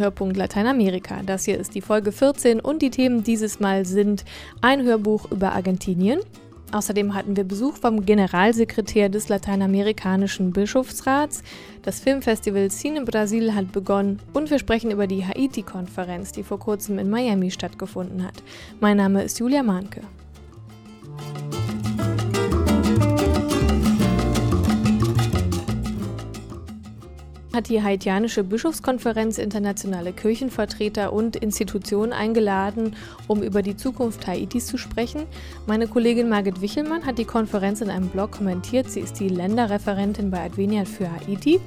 Hörpunkt Lateinamerika. Das hier ist die Folge 14 und die Themen dieses Mal sind ein Hörbuch über Argentinien. Außerdem hatten wir Besuch vom Generalsekretär des Lateinamerikanischen Bischofsrats. Das Filmfestival Cine Brasil hat begonnen und wir sprechen über die Haiti-Konferenz, die vor kurzem in Miami stattgefunden hat. Mein Name ist Julia Mahnke. Hat die haitianische Bischofskonferenz internationale Kirchenvertreter und Institutionen eingeladen, um über die Zukunft Haitis zu sprechen. Meine Kollegin Margit Wichelmann hat die Konferenz in einem Blog kommentiert. Sie ist die Länderreferentin bei Adveniat für Haiti.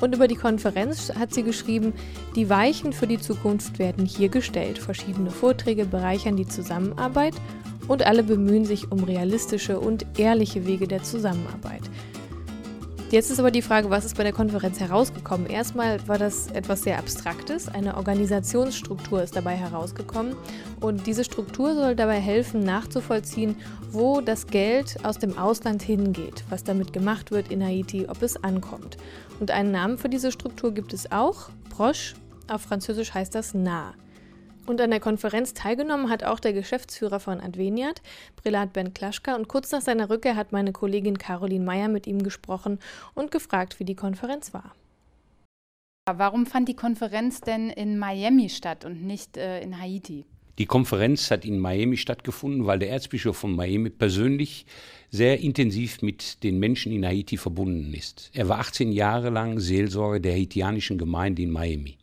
Und über die Konferenz hat sie geschrieben, die Weichen für die Zukunft werden hier gestellt. Verschiedene Vorträge bereichern die Zusammenarbeit und alle bemühen sich um realistische und ehrliche Wege der Zusammenarbeit. Jetzt ist aber die Frage, was ist bei der Konferenz herausgekommen? Erstmal war das etwas sehr Abstraktes. Eine Organisationsstruktur ist dabei herausgekommen. Und diese Struktur soll dabei helfen, nachzuvollziehen, wo das Geld aus dem Ausland hingeht, was damit gemacht wird in Haiti, ob es ankommt. Und einen Namen für diese Struktur gibt es auch. Proche. Auf Französisch heißt das nah. Und an der Konferenz teilgenommen hat auch der Geschäftsführer von Adveniat, Prelat Ben Klaschka. Und kurz nach seiner Rückkehr hat meine Kollegin Caroline Meyer mit ihm gesprochen und gefragt, wie die Konferenz war. Warum fand die Konferenz denn in Miami statt und nicht äh, in Haiti? Die Konferenz hat in Miami stattgefunden, weil der Erzbischof von Miami persönlich sehr intensiv mit den Menschen in Haiti verbunden ist. Er war 18 Jahre lang Seelsorger der haitianischen Gemeinde in Miami.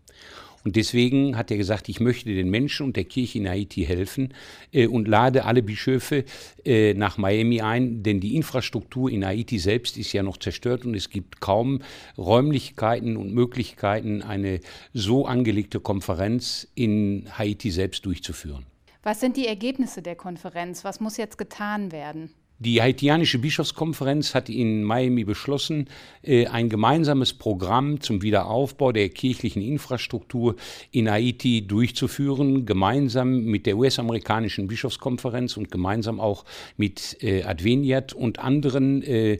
Und deswegen hat er gesagt, ich möchte den Menschen und der Kirche in Haiti helfen äh, und lade alle Bischöfe äh, nach Miami ein, denn die Infrastruktur in Haiti selbst ist ja noch zerstört und es gibt kaum Räumlichkeiten und Möglichkeiten, eine so angelegte Konferenz in Haiti selbst durchzuführen. Was sind die Ergebnisse der Konferenz? Was muss jetzt getan werden? Die haitianische Bischofskonferenz hat in Miami beschlossen, äh, ein gemeinsames Programm zum Wiederaufbau der kirchlichen Infrastruktur in Haiti durchzuführen, gemeinsam mit der US-amerikanischen Bischofskonferenz und gemeinsam auch mit äh, Adveniat und anderen äh,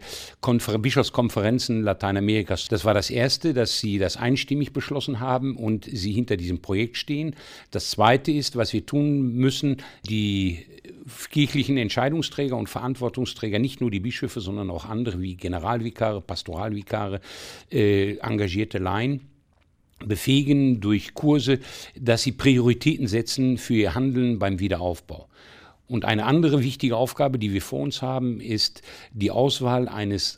Bischofskonferenzen Lateinamerikas. Das war das Erste, dass sie das einstimmig beschlossen haben und sie hinter diesem Projekt stehen. Das Zweite ist, was wir tun müssen, die kirchlichen Entscheidungsträger und Verantwortungsträger, nicht nur die Bischöfe, sondern auch andere wie Generalvikare, Pastoralvikare, äh, engagierte Laien, befähigen durch Kurse, dass sie Prioritäten setzen für ihr Handeln beim Wiederaufbau. Und eine andere wichtige Aufgabe, die wir vor uns haben, ist die Auswahl eines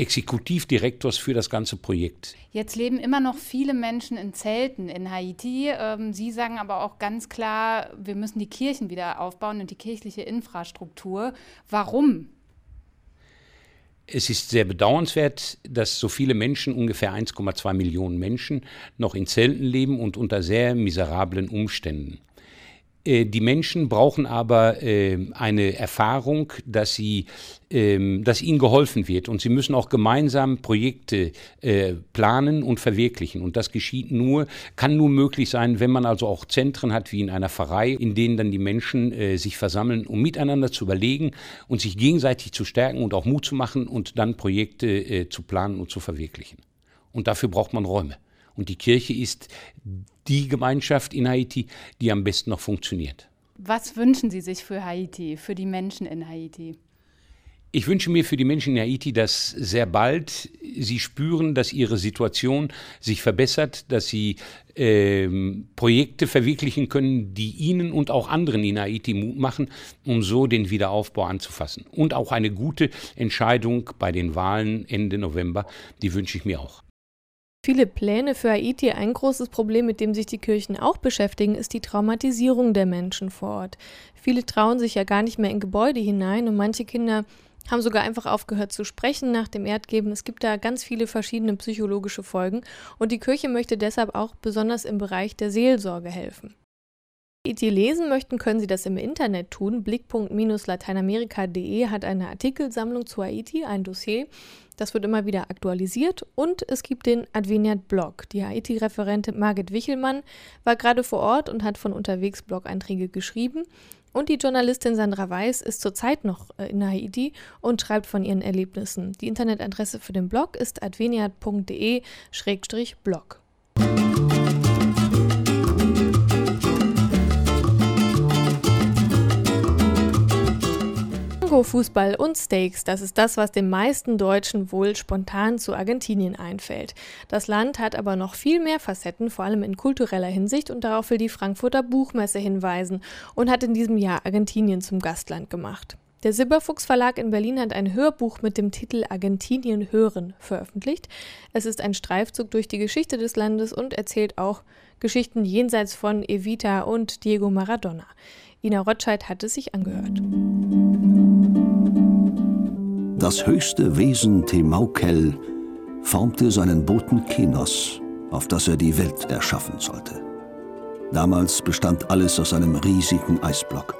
Exekutivdirektors für das ganze Projekt. Jetzt leben immer noch viele Menschen in Zelten in Haiti. Ähm, Sie sagen aber auch ganz klar, wir müssen die Kirchen wieder aufbauen und die kirchliche Infrastruktur. Warum? Es ist sehr bedauernswert, dass so viele Menschen, ungefähr 1,2 Millionen Menschen, noch in Zelten leben und unter sehr miserablen Umständen. Äh, die Menschen brauchen aber äh, eine Erfahrung, dass, sie, ähm, dass ihnen geholfen wird. Und sie müssen auch gemeinsam Projekte äh, planen und verwirklichen. Und das geschieht nur, kann nur möglich sein, wenn man also auch Zentren hat, wie in einer Pfarrei, in denen dann die Menschen sich versammeln, um miteinander zu überlegen und sich gegenseitig zu stärken und auch Mut zu machen und dann Projekte zu planen und zu verwirklichen. Und dafür braucht man Räume. Und die Kirche ist die Gemeinschaft in Haiti, die am besten noch funktioniert. Was wünschen Sie sich für Haiti, für die Menschen in Haiti? Ich wünsche mir für die Menschen in Haiti, dass sehr bald sie spüren, dass ihre Situation sich verbessert, dass sie ähm, Projekte verwirklichen können, die ihnen und auch anderen in Haiti Mut machen, um so den Wiederaufbau anzufassen. Und auch eine gute Entscheidung bei den Wahlen Ende November, die wünsche ich mir auch. Viele Pläne für Haiti. Ein großes Problem, mit dem sich die Kirchen auch beschäftigen, ist die Traumatisierung der Menschen vor Ort. Viele trauen sich ja gar nicht mehr in Gebäude hinein und manche Kinder haben sogar einfach aufgehört zu sprechen nach dem Erdgeben. Es gibt da ganz viele verschiedene psychologische Folgen und die Kirche möchte deshalb auch besonders im Bereich der Seelsorge helfen. Haiti lesen möchten, können Sie das im Internet tun. Blickpunkt-lateinamerika.de hat eine Artikelsammlung zu Haiti, ein Dossier. Das wird immer wieder aktualisiert und es gibt den Adveniat-Blog. Die Haiti-Referentin Margit Wichelmann war gerade vor Ort und hat von unterwegs Blog-Einträge geschrieben. Und die Journalistin Sandra Weiß ist zurzeit noch äh, in Haiti und schreibt von ihren Erlebnissen. Die Internetadresse für den Blog ist adveniat.de-blog. Fußball und Steaks, das ist das, was den meisten Deutschen wohl spontan zu Argentinien einfällt. Das Land hat aber noch viel mehr Facetten, vor allem in kultureller Hinsicht, und darauf will die Frankfurter Buchmesse hinweisen und hat in diesem Jahr Argentinien zum Gastland gemacht. Der Silberfuchs Verlag in Berlin hat ein Hörbuch mit dem Titel Argentinien hören veröffentlicht. Es ist ein Streifzug durch die Geschichte des Landes und erzählt auch Geschichten jenseits von Evita und Diego Maradona. Ina Rotscheid hat es sich angehört. Das höchste Wesen Temaukel formte seinen Boten Kenos, auf das er die Welt erschaffen sollte. Damals bestand alles aus einem riesigen Eisblock.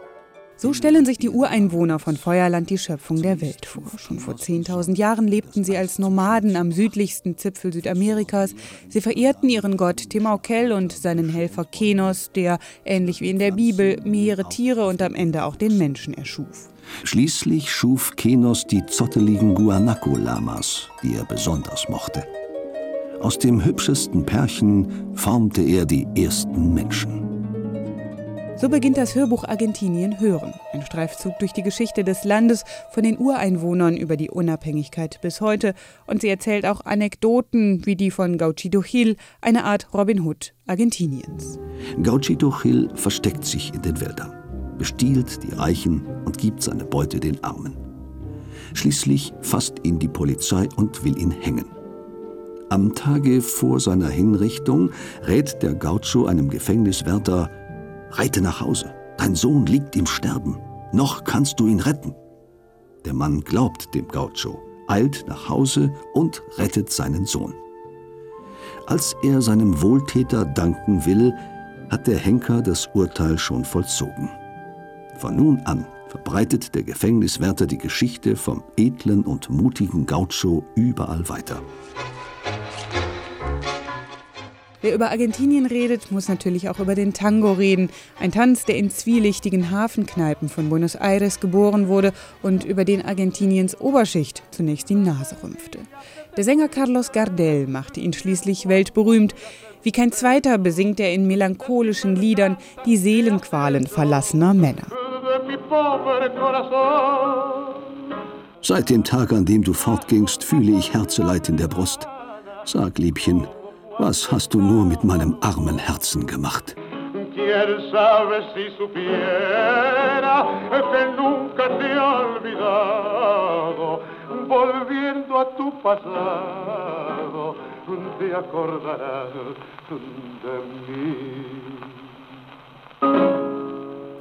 So stellen sich die Ureinwohner von Feuerland die Schöpfung der Welt vor. Schon vor 10.000 Jahren lebten sie als Nomaden am südlichsten Zipfel Südamerikas. Sie verehrten ihren Gott Temaukel und seinen Helfer Kenos, der, ähnlich wie in der Bibel, Meere, Tiere und am Ende auch den Menschen erschuf. Schließlich schuf Kenos die zotteligen Guanaco-Lamas, die er besonders mochte. Aus dem hübschesten Pärchen formte er die ersten Menschen. So beginnt das Hörbuch Argentinien Hören. Ein Streifzug durch die Geschichte des Landes von den Ureinwohnern über die Unabhängigkeit bis heute. Und sie erzählt auch Anekdoten wie die von Gauchito Gil, eine Art Robin Hood Argentiniens. Gauchito Gil versteckt sich in den Wäldern, bestiehlt die Reichen und gibt seine Beute den Armen. Schließlich fasst ihn die Polizei und will ihn hängen. Am Tage vor seiner Hinrichtung rät der Gaucho einem Gefängniswärter, Reite nach Hause. Dein Sohn liegt im Sterben. Noch kannst du ihn retten. Der Mann glaubt dem Gaucho, eilt nach Hause und rettet seinen Sohn. Als er seinem Wohltäter danken will, hat der Henker das Urteil schon vollzogen. Von nun an verbreitet der Gefängniswärter die Geschichte vom edlen und mutigen Gaucho überall weiter. Wer über Argentinien redet, muss natürlich auch über den Tango reden. Ein Tanz, der in zwielichtigen Hafenkneipen von Buenos Aires geboren wurde und über den Argentiniens Oberschicht zunächst die Nase rümpfte. Der Sänger Carlos Gardel machte ihn schließlich weltberühmt. Wie kein zweiter besingt er in melancholischen Liedern die Seelenqualen verlassener Männer. Seit dem Tag, an dem du fortgingst, fühle ich Herzeleid in der Brust. Sag, Liebchen, was hast du nur mit meinem armen Herzen gemacht?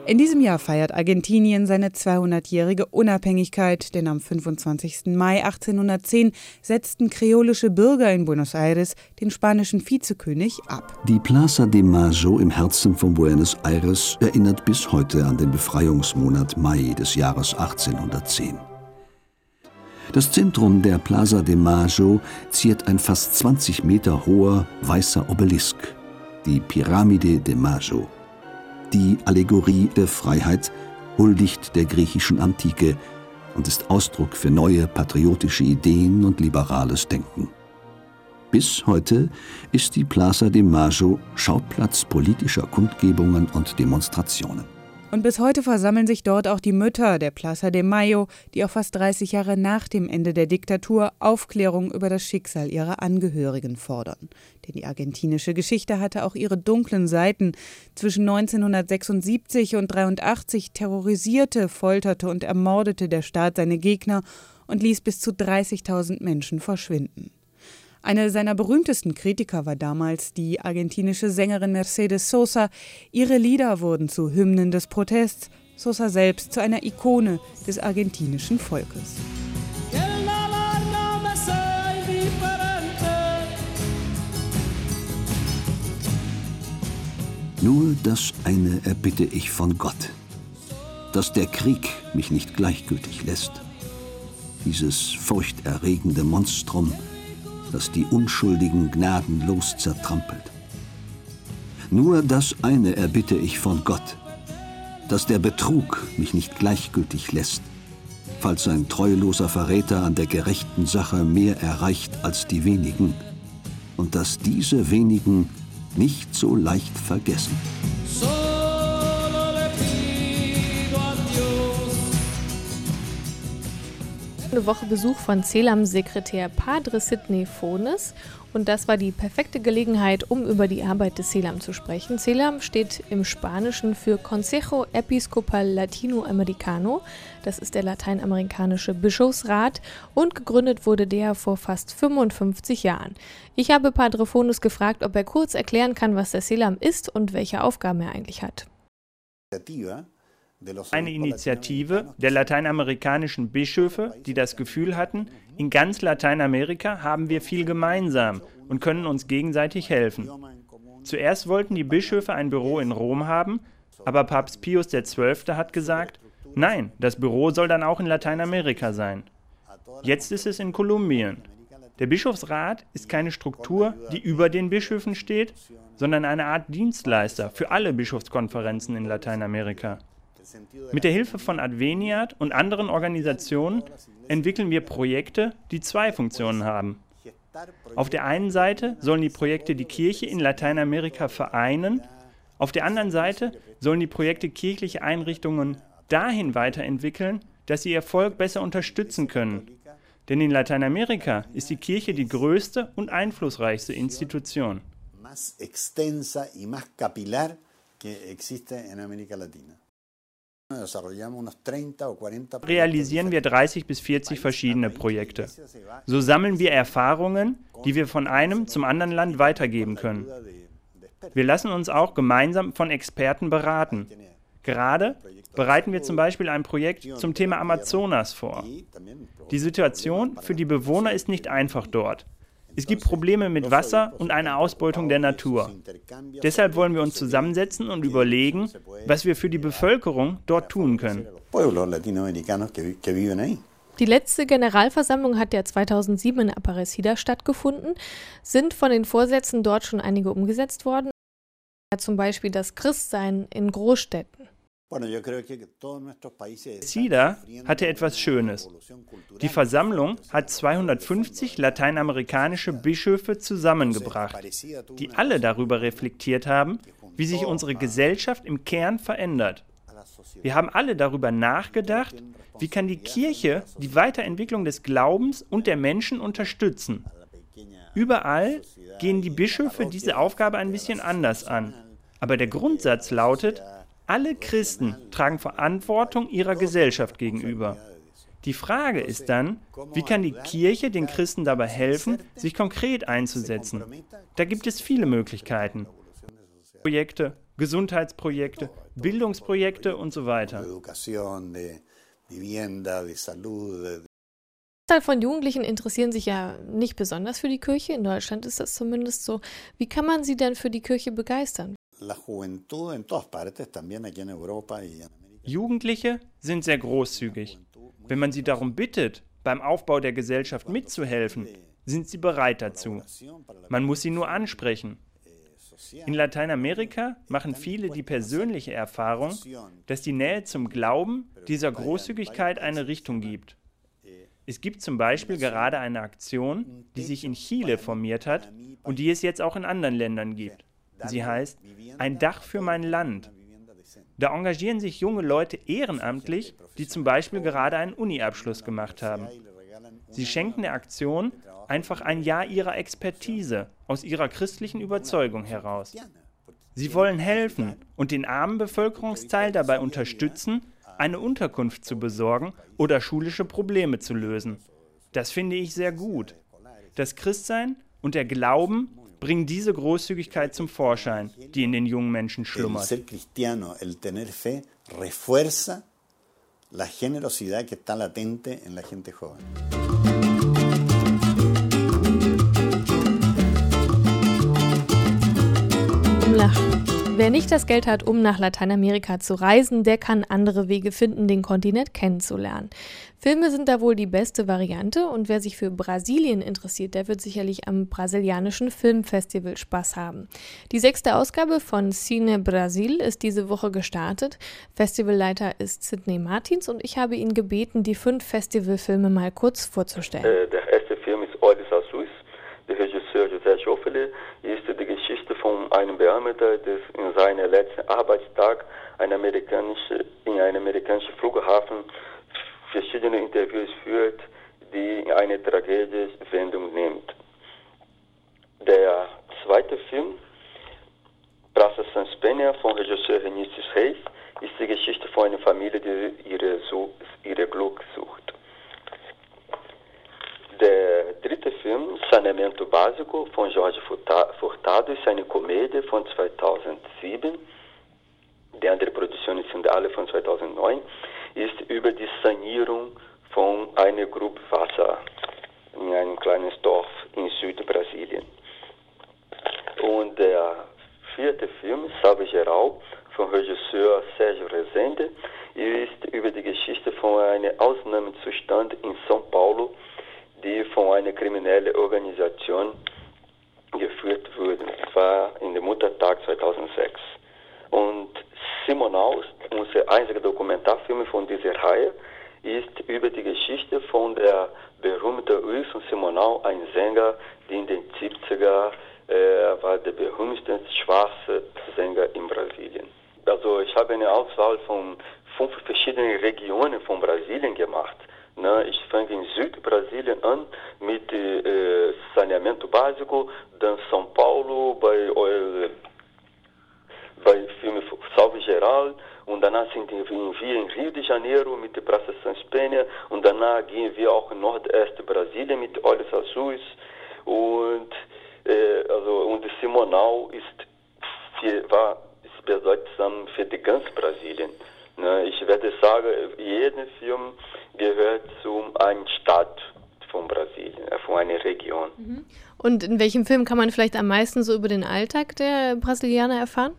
In diesem Jahr feiert Argentinien seine 200-jährige Unabhängigkeit, denn am 25. Mai 1810 setzten kreolische Bürger in Buenos Aires den spanischen Vizekönig ab. Die Plaza de Mayo im Herzen von Buenos Aires erinnert bis heute an den Befreiungsmonat Mai des Jahres 1810. Das Zentrum der Plaza de Mayo ziert ein fast 20 Meter hoher weißer Obelisk, die Pyramide de Mayo. Die Allegorie der Freiheit huldigt der griechischen Antike und ist Ausdruck für neue patriotische Ideen und liberales Denken. Bis heute ist die Plaza de Mayo Schauplatz politischer Kundgebungen und Demonstrationen. Und bis heute versammeln sich dort auch die Mütter der Plaza de Mayo, die auch fast 30 Jahre nach dem Ende der Diktatur Aufklärung über das Schicksal ihrer Angehörigen fordern. Denn die argentinische Geschichte hatte auch ihre dunklen Seiten. Zwischen 1976 und 83 terrorisierte, folterte und ermordete der Staat seine Gegner und ließ bis zu 30.000 Menschen verschwinden. Eine seiner berühmtesten Kritiker war damals die argentinische Sängerin Mercedes Sosa. Ihre Lieder wurden zu Hymnen des Protests, Sosa selbst zu einer Ikone des argentinischen Volkes. Nur das eine erbitte ich von Gott, dass der Krieg mich nicht gleichgültig lässt. Dieses furchterregende Monstrum, das die Unschuldigen gnadenlos zertrampelt. Nur das eine erbitte ich von Gott, dass der Betrug mich nicht gleichgültig lässt, falls ein treuloser Verräter an der gerechten Sache mehr erreicht als die wenigen, und dass diese wenigen nicht so leicht vergessen. Eine Woche Besuch von CELAM-Sekretär Padre Sidney Fones und das war die perfekte Gelegenheit, um über die Arbeit des CELAM zu sprechen. CELAM steht im Spanischen für Consejo Episcopal Latinoamericano. Das ist der lateinamerikanische Bischofsrat und gegründet wurde der vor fast 55 Jahren. Ich habe Padre Fones gefragt, ob er kurz erklären kann, was der CELAM ist und welche Aufgaben er eigentlich hat eine Initiative der lateinamerikanischen Bischöfe, die das Gefühl hatten, in ganz Lateinamerika haben wir viel gemeinsam und können uns gegenseitig helfen. Zuerst wollten die Bischöfe ein Büro in Rom haben, aber Papst Pius XII. hat gesagt, nein, das Büro soll dann auch in Lateinamerika sein. Jetzt ist es in Kolumbien. Der Bischofsrat ist keine Struktur, die über den Bischöfen steht, sondern eine Art Dienstleister für alle Bischofskonferenzen in Lateinamerika. Mit der Hilfe von Adveniat und anderen Organisationen entwickeln wir Projekte, die zwei Funktionen haben. Auf der einen Seite sollen die Projekte die Kirche in Lateinamerika vereinen, auf der anderen Seite sollen die Projekte kirchliche Einrichtungen dahin weiterentwickeln, dass sie ihr Volk besser unterstützen können. Denn in Lateinamerika ist die Kirche die größte und einflussreichste Institution. Más extensa y más capilar que existe en América Latina realisieren wir 30 bis 40 verschiedene Projekte. So sammeln wir Erfahrungen, die wir von einem zum anderen Land weitergeben können. Wir lassen uns auch gemeinsam von Experten beraten. Gerade bereiten wir zum Beispiel ein Projekt zum Thema Amazonas vor. Die Situation für die Bewohner ist nicht einfach dort. Es gibt Probleme mit Wasser und einer Ausbeutung der Natur. Deshalb wollen wir uns zusammensetzen und überlegen, was wir für die Bevölkerung dort tun können. Die letzte Generalversammlung hat ja 2007 in Aparecida stattgefunden. Sind von den Vorsätzen dort schon einige umgesetzt worden? Zum Beispiel das Christsein in Großstädten. SIDA hatte etwas Schönes. Die Versammlung hat 250 lateinamerikanische Bischöfe zusammengebracht, die alle darüber reflektiert haben, wie sich unsere Gesellschaft im Kern verändert. Wir haben alle darüber nachgedacht, wie kann die Kirche die Weiterentwicklung des Glaubens und der Menschen unterstützen. Überall gehen die Bischöfe diese Aufgabe ein bisschen anders an. Aber der Grundsatz lautet, alle Christen tragen Verantwortung ihrer Gesellschaft gegenüber. Die Frage ist dann, wie kann die Kirche den Christen dabei helfen, sich konkret einzusetzen? Da gibt es viele Möglichkeiten. Projekte, Gesundheitsprojekte, Bildungsprojekte und so weiter. Teil von Jugendlichen interessieren sich ja nicht besonders für die Kirche. In Deutschland ist das zumindest so. Wie kann man sie denn für die Kirche begeistern? Jugendliche sind sehr großzügig. Wenn man sie darum bittet, beim Aufbau der Gesellschaft mitzuhelfen, sind sie bereit dazu. Man muss sie nur ansprechen. In Lateinamerika machen viele die persönliche Erfahrung, dass die Nähe zum Glauben dieser Großzügigkeit eine Richtung gibt. Es gibt zum Beispiel gerade eine Aktion, die sich in Chile formiert hat und die es jetzt auch in anderen Ländern gibt. Sie heißt Ein Dach für mein Land. Da engagieren sich junge Leute ehrenamtlich, die zum Beispiel gerade einen Uni-Abschluss gemacht haben. Sie schenken der Aktion einfach ein Jahr ihrer Expertise aus ihrer christlichen Überzeugung heraus. Sie wollen helfen und den armen Bevölkerungsteil dabei unterstützen, eine Unterkunft zu besorgen oder schulische Probleme zu lösen. Das finde ich sehr gut. Das Christsein und der Glauben bringen diese Großzügigkeit zum Vorschein, die in den jungen Menschen schlummert. la generosidad que está latente en la gente joven. Wer nicht das Geld hat, um nach Lateinamerika zu reisen, der kann andere Wege finden, den Kontinent kennenzulernen. Filme sind da wohl die beste Variante und wer sich für Brasilien interessiert, der wird sicherlich am brasilianischen Filmfestival Spaß haben. Die sechste Ausgabe von Cine Brasil ist diese Woche gestartet. Festivalleiter ist Sidney Martins und ich habe ihn gebeten, die fünf Festivalfilme mal kurz vorzustellen. Äh, der erste Film ist Olhos Azuis. Der Regisseur José Schoffele ist die Von einem Beamter, der in seinem letzten Arbeitstag ein amerikanische, in einem amerikanischen Flughafen verschiedene Interviews führt die eine Tragödie Wendung nimmt. Der zweite Film, Praça Sans Penha von Regisseur Vinícius Reis, ist die Geschichte von einer Familie, die ihre, ihre Glück sucht. Der dritte Film, Saneamento Básico, von Jorge Furtado, ist eine Komödie von 2007. Die andere Produktion sind alle von 2009, ist über die Sanierung von einer Gruppe Wasser in einem kleinen Dorf in Südbrasilien. Und der vierte Film, Salve Geral, vom Regisseur Sérgio Rezende, ist über die Geschichte von einem Ausnahmezustand in São Paulo, die von einer kriminellen Organisation geführt wurde. Das war in dem Muttertag 2006. Und Simonal, unser einziger Dokumentarfilm von dieser Reihe, ist über die Geschichte von der berühmten Wilson Simonal, ein Sänger, der in den 70er äh, war der berühmteste schwarze Sänger in Brasilien. Also ich habe eine Auswahl von fünf verschiedenen Regionen von Brasilien gemacht. Ich fange in Südbrasilien an mit äh, Saneamento Básico, dann São Paulo, bei, äh, bei Filme Salve Geral und danach sind wir in Rio de Janeiro mit der Praça Sans Penha und danach gehen wir auch in Nordeste Brasilien mit Olhos Azuis und äh, also und Simonal ist war ist bedeutsam für die ganz Brasilien. Ne? Ich werde sagen, jeder Film gehört zu einer Stadt von Brasilien, äh, von einer Region. Mhm. Und in welchem Film kann man vielleicht am meisten so über den Alltag der Brasilianer erfahren?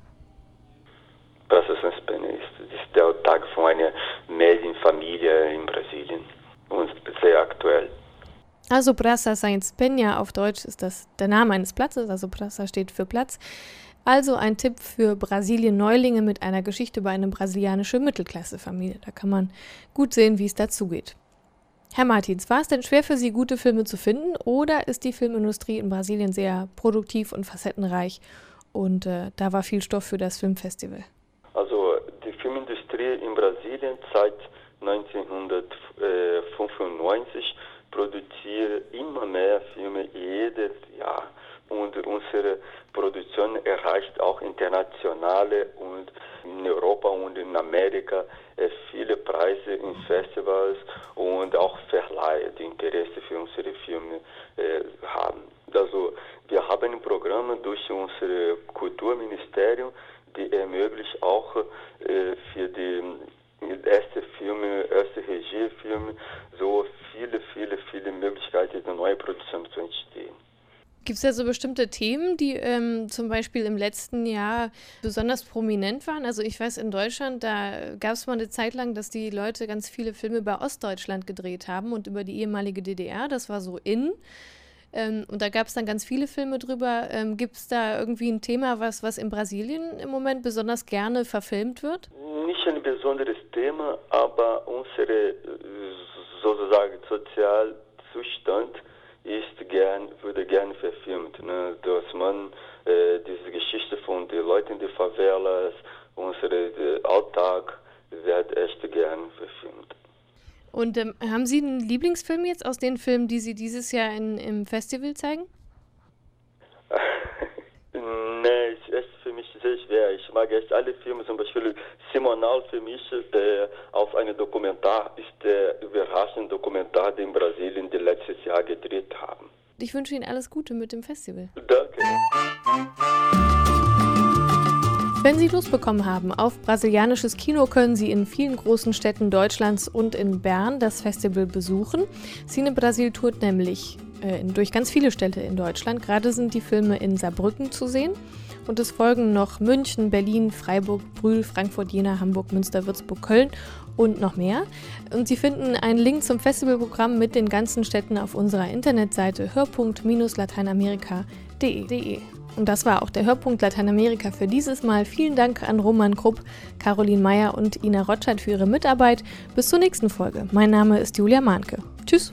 Penha ist, der Alltag von einer Medienfamilie in Brasilien und sehr aktuell. Also Praça Sans Penha auf Deutsch ist das der Name eines Platzes, also Praça steht für Platz. Also ein Tipp für Brasilien-Neulinge mit einer Geschichte über eine brasilianische Mittelklassefamilie. Da kann man gut sehen, wie es dazugeht. Herr Martins, war es denn schwer für Sie, gute Filme zu finden oder ist die Filmindustrie in Brasilien sehr produktiv und facettenreich und äh, da war viel Stoff für das Filmfestival? Also die Filmindustrie in Brasilien seit 1995 produziert immer mehr Filme jedes Jahr und unsere Produktion erreicht auch internationale und in Europa und in Amerika äh, viele Preise in Festivals und auch Verleihe, die Interesse für unsere Filme äh, haben. Also wir haben ein Programm durch unser Kulturministerium, die ermöglicht auch äh, für die erste Filme, erste Regiefilme so viele, viele Möglichkeiten, eine neue Produktion zu entstehen. Gibt es da so bestimmte Themen, die ähm, zum Beispiel im letzten Jahr besonders prominent waren? Also ich weiß, in Deutschland, da gab es mal eine Zeit lang, dass die Leute ganz viele Filme über Ostdeutschland gedreht haben und über die ehemalige DDR. Das war so in. Ähm, und da gab es dann ganz viele Filme drüber. Ähm, Gibt es da irgendwie ein Thema, was, was in Brasilien im Moment besonders gerne verfilmt wird? Nicht ein besonderes Thema, aber unsere sozusagen Sozialzustand ist gern, würde gern verfilmt, ne? dass man äh, diese Geschichte von den Leuten in den Favelas, unser äh, Alltag, wird echt gern verfilmt. Und ähm, haben Sie einen Lieblingsfilm jetzt aus den Filmen, die Sie dieses Jahr in, im Festival zeigen? nee, für mich sehr schwer. Ich mag echt alle Filme, zum Beispiel Simonal für mich äh, auf einem Dokumentar ist der überraschende Dokumentar, den Brasilien die letztes Jahr gedreht haben. Ich wünsche Ihnen alles Gute mit dem Festival. Danke. Wenn Sie Lust bekommen haben auf brasilianisches Kino, können Sie in vielen großen Städten Deutschlands und in Bern das Festival besuchen. Cine Brasil tourt nämlich äh, durch ganz viele Städte in Deutschland. Gerade sind die Filme in Saarbrücken zu sehen. Und es folgen noch München, Berlin, Freiburg, Brühl, Frankfurt, Jena, Hamburg, Münster, Würzburg, Köln und noch mehr. Und Sie finden einen Link zum Festivalprogramm mit den ganzen Städten auf unserer Internetseite hörpunkt-lateinamerika.de. Und das war auch der Hörpunkt Lateinamerika für dieses Mal. Vielen Dank an Roman Krupp, Caroline Meyer und Ina Rotscheid für ihre Mitarbeit. Bis zur nächsten Folge. Mein Name ist Julia Mahnke. Tschüss.